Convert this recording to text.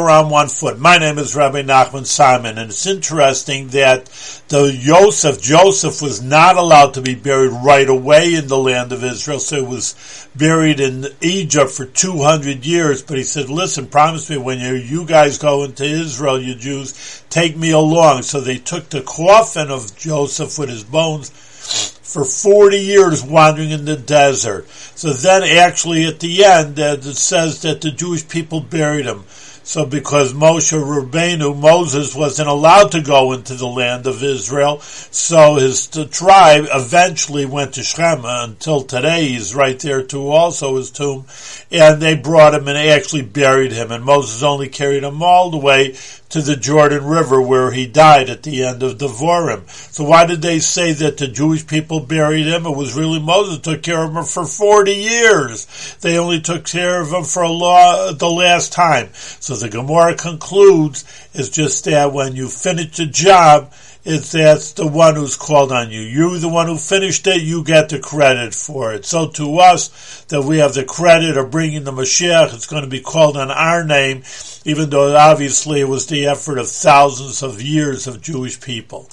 on one foot. My name is Rabbi Nachman Simon, and it's interesting that the Joseph, Joseph was not allowed to be buried right away in the land of Israel, so he was buried in Egypt for 200 years, but he said, listen, promise me when you, you guys go into Israel, you Jews, take me along. So they took the coffin of Joseph with his bones for 40 years wandering in the desert. So then actually at the end, uh, it says that the Jewish people buried him. So because Moshe Rabbeinu, Moses wasn't allowed to go into the land of Israel, so his tribe eventually went to Shechem until today. He's right there too, also his tomb. And they brought him and they actually buried him. And Moses only carried him all the way to the Jordan River where he died at the end of Devarim. So why did they say that the Jewish people buried him? It was really Moses took care of him for 40 years. They only took care of him for a law, the last time. So the Gemara concludes is just that when you finish the job, it's that's the one who's called on you. You're the one who finished it, you get the credit for it. So to us, that we have the credit of bringing the Mashiach, it's going to be called on our name, even though obviously it was the effort of thousands of years of Jewish people.